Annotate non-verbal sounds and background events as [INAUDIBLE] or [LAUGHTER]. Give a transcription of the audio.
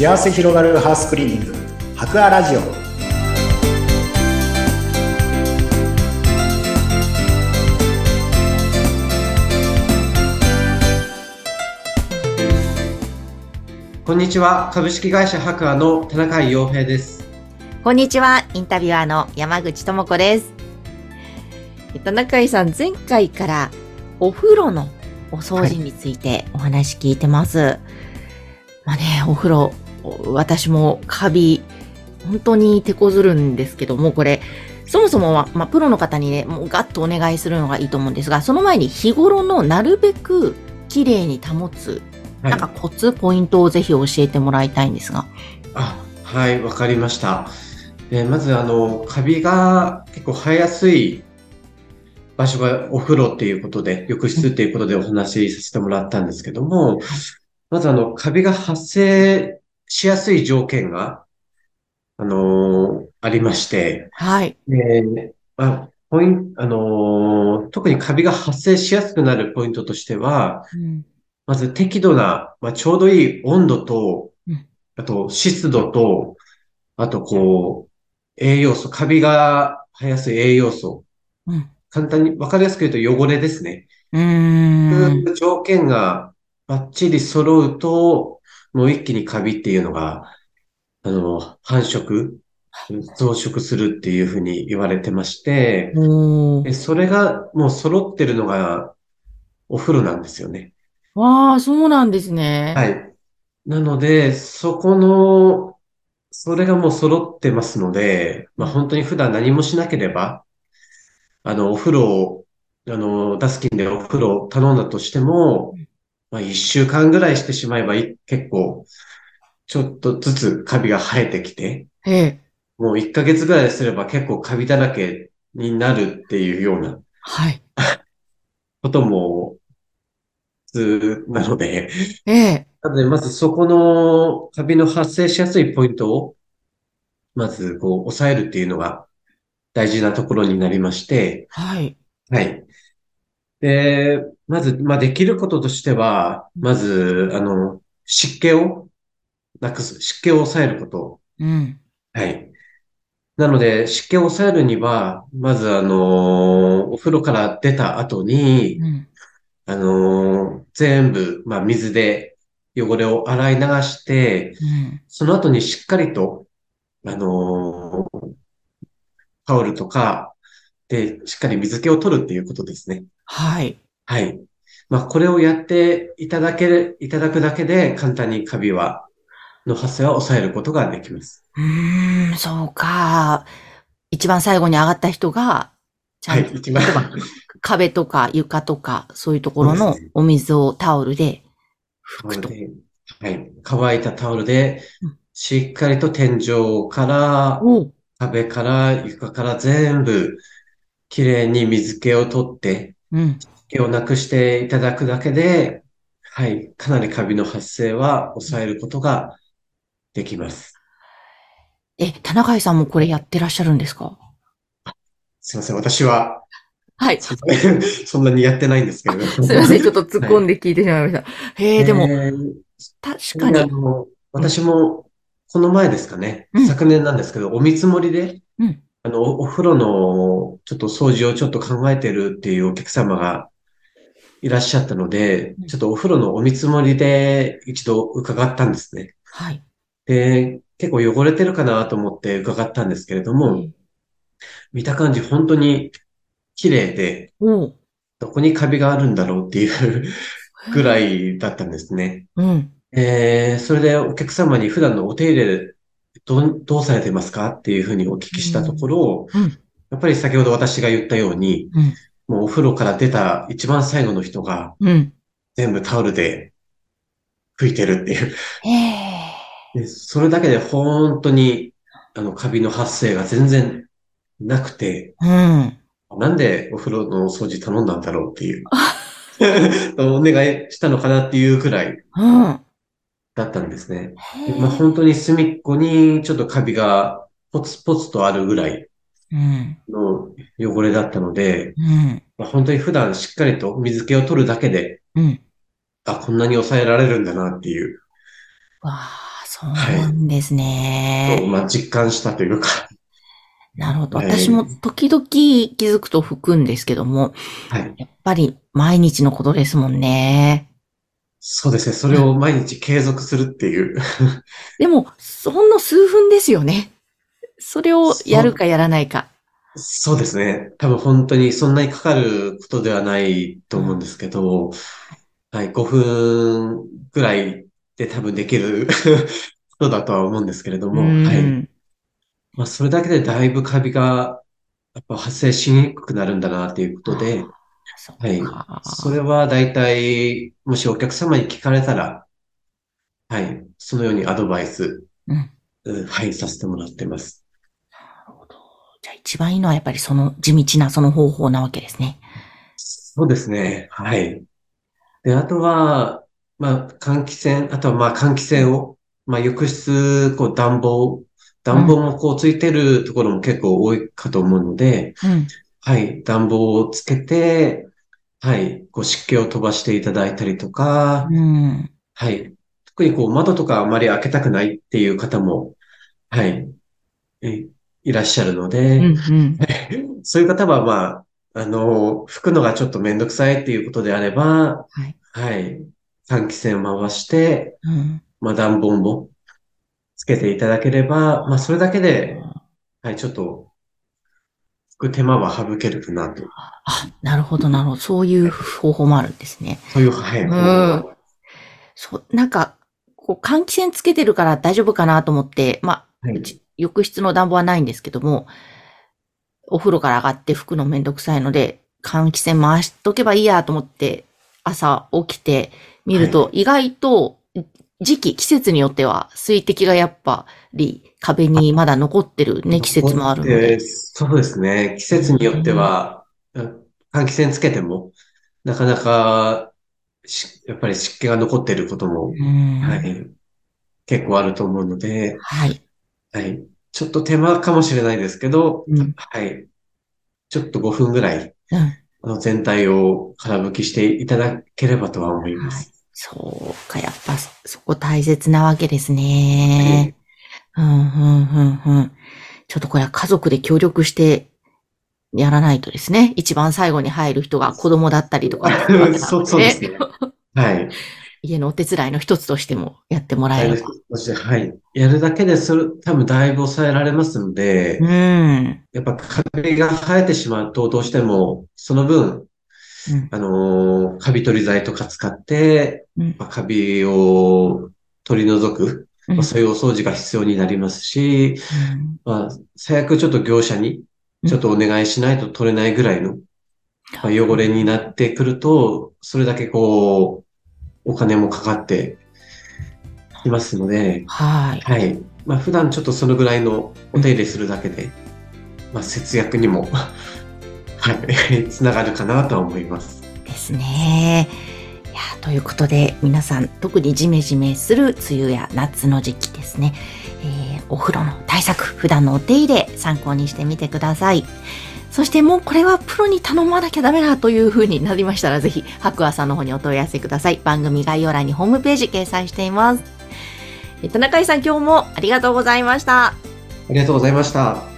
幸せ広がるハウスクリーニング博アラジオこんにちは。株式会社博アの田中洋平です。こんにちは、インタビュアーの山口智子です。田中井さん、前回からお風呂のお掃除についてお話聞いてます。まあね、お風呂、私もカビ、本当に手こずるんですけども、これ、そもそもは、まあ、プロの方にね、もうガッとお願いするのがいいと思うんですが、その前に日頃のなるべく綺麗に保つ、はいなんかコツ、ポイントをぜひ教えてもらいたいんですが。あ、はい、わかりました。えーまず、あの、カビが結構生えやすい場所がお風呂っていうことで、浴室っていうことでお話しさせてもらったんですけども、まず、あの、カビが発生しやすい条件が、あのーありまして、はい。えーあ、ポインあのー特にカビが発生しやすくなるポイントとしては、うんまず適度な、まあ、ちょうどいい温度とうん、あと湿度と、あとこう、栄養素、カビが生えやすい栄養素。うん簡単に、わかりやすく言うと汚れですね。うーん。条件がバッチリ揃うと、もう一気にカビっていうのが、あの、繁殖、増殖するっていうふうに言われてまして、でそれがもう揃ってるのがお風呂なんですよね。ああ、そうなんですね。はい。なので、そこの、それがもう揃ってますので、まあ本当に普段何もしなければ、あの、お風呂を、あの、ダスキンでお風呂を頼んだとしても、まあ一週間ぐらいしてしまえばい結構、ちょっとずつカビが生えてきて、ええ。もう1ヶ月ぐらいすれば結構カビだらけになるっていうようなはい。[LAUGHS] ことも普通なので、ええ。なので、まずそこのカビの発生しやすいポイントを、まずこう抑えるっていうのが大事なところになりまして、はい。はい。で、まず、まあ、できることとしては、まず、あの、湿気をなくす、湿気を抑えること。うん。はい。なので、湿気を抑えるには、まず、あの、お風呂から出た後に、うん。あのー全部、まあ、水で汚れを洗い流して、うん。その後にしっかりと、あのータオルとかでしっかり水気を取るっていうことですね。はい。はい。まあ、これをやっていただける、いただくだけで簡単にカビは、の発生は抑えることができます。うーん、そうか。一番最後に上がった人が、ちゃんと、はい。一番壁とか床とか、そういうところのお水をタオルで拭くと。はい。乾いたタオルでうん、しっかりと天井から、壁から床から全部きれいに水気を取って、うん。気をなくしていただくだけで、はい、かなりカビの発生は抑えることができます。え、田中井さんもこれやってらっしゃるんですか？すいません、私ははい。そ [LAUGHS] そんなにやってないんですけれど。すいません、ちょっと突っ込んで聞いてしまいました。へえ、でも、えー確かに。あの、私も、この前ですかね、うん昨年なんですけど、お見積もりで、うんあの、おお風呂の、ちょっと掃除をちょっと考えてるっていうお客様がいらっしゃったのでうん、ちょっとお風呂のお見積もりで一度伺ったんですね。はい。で、結構汚れてるかなと思って伺ったんですけれども、見た感じ本当に綺麗で、おう。どこにカビがあるんだろうっていうぐらいだったんですね。うん。えー、それでお客様に普段のお手入れどう、どうされてますかっていうふうにお聞きしたところ、うん。やっぱり先ほど私が言ったように、うん。もうお風呂から出た一番最後の人がうん。全部タオルで拭いてるっていう。でそれだけで本当にあのカビの発生が全然なくて、うん。なんでお風呂の掃除頼んだんだろうっていう。お願いしたのかなっていうくらいうん。だったんですね。まあ、本当に隅っこにちょっとカビがポツポツとあるぐらいうん。の汚れだったので、うん。まあ、本当に普段しっかりと水気を取るだけで、うん。あ、こんなに抑えられるんだなっていう。わあ、そうなんですね。とまあ、実感したというか、なるほど。はい私も時々気づくと吹くんですけども、はい。やっぱり毎日のことですもんね。そうですね。それを毎日継続するっていう。でも、ほんの数分ですよね。それをやるかやらないか。そうですね。多分本当にそんなにかかることではないと思うんですけど、はい、5分ぐらいで多分できる [LAUGHS] ことだとは思うんですけれども、うんはい。まあ、それだけでだいぶカビがやっぱ発生しにくくなるんだなっていうことで、はいか。それは大体、もしお客様に聞かれたら、はい、そのようにアドバイス、うんうんはい、させてもらってます。なるほど。じゃあ一番いいのはやっぱりその地道なその方法なわけですね。そうですね。はい。で、あとは、まあ、換気扇、あとはまあ、換気扇を、まあ、浴室、こう、暖房、暖房もこう、ついてるところも結構多いかと思うので、うん。はい、暖房をつけて、はい、こう、湿気を飛ばしていただいたりとか、うん。はい。特にこう、窓とかあまり開けたくないっていう方も、はい、えいらっしゃるのうで、ん。うん。[LAUGHS] そういう方は、まあ、あの、拭くのがちょっとめんどくさいっていうことであれば、はい。はい。換気扇を回して、うん。まあ、暖房もつけていただければ、まあ、それだけで、はい、ちょっと、拭く手間は省けるかなと。あ、なるほど、なるほど。そういう方法もあるんですね。そういう、はい。うんそう、なんか、こう、換気扇つけてるから大丈夫かなと思って、まあ、はい浴室の暖房はないんですけども、お風呂から上がって拭くのめんどくさいので、換気扇回しとけばいいやと思って、朝起きて見ると、意外と、時期、季節によっては水滴がやっぱり壁にまだ残ってるね、季節もあるので。えーそうですね。季節によっては、換気扇つけても、なかなかし、やっぱり湿気が残っていることも、うんはい、結構あると思うので、はい。はい。ちょっと手間かもしれないですけど、うんはい。ちょっと5分ぐらい、うん。あの全体を空拭きしていただければとは思いまはいす。。そうか、やっぱそこ大切なわけですね。うん、うん、うん、うん。ちょっとこれは家族で協力してやらないとですね。一番最後に入る人が子供だったりとかするわけなのでそうそうですね。はい。家のお手伝いの一つとしてもやってもらえはいれば。そしてはい。やるだけで、それ、多分だいぶ抑えられますので、うん。やっぱカビが生えてしまうと、どうしても、その分、うん。あのーカビ取り剤とか使って、うん。まあカビを取り除く、うん。まあ、そういうお掃除が必要になりますし、まあ、最悪ちょっと業者に、ちょっとお願いしないと取れないぐらいの、まあ、汚れになってくると、それだけこう、お金もかかってきますので、はい。はい。まあ、普段ちょっとそのぐらいのお手入れするだけで、まあ、節約にも、はい、[LAUGHS] つながるかなとは思います。ですね。いや、ということで、皆さん、特にジメジメする梅雨や夏の時期ですね。えーお風呂の対策、普段のお手入れ、参考にしてみてください。そしてもうこれはプロに頼まなきゃダメだという風になりましたら、ぜひ、白亜さんの方にお問い合わせください。番組概要欄にホームページ掲載しています。え田中井さん、今日もありがとうございました。ありがとうございました。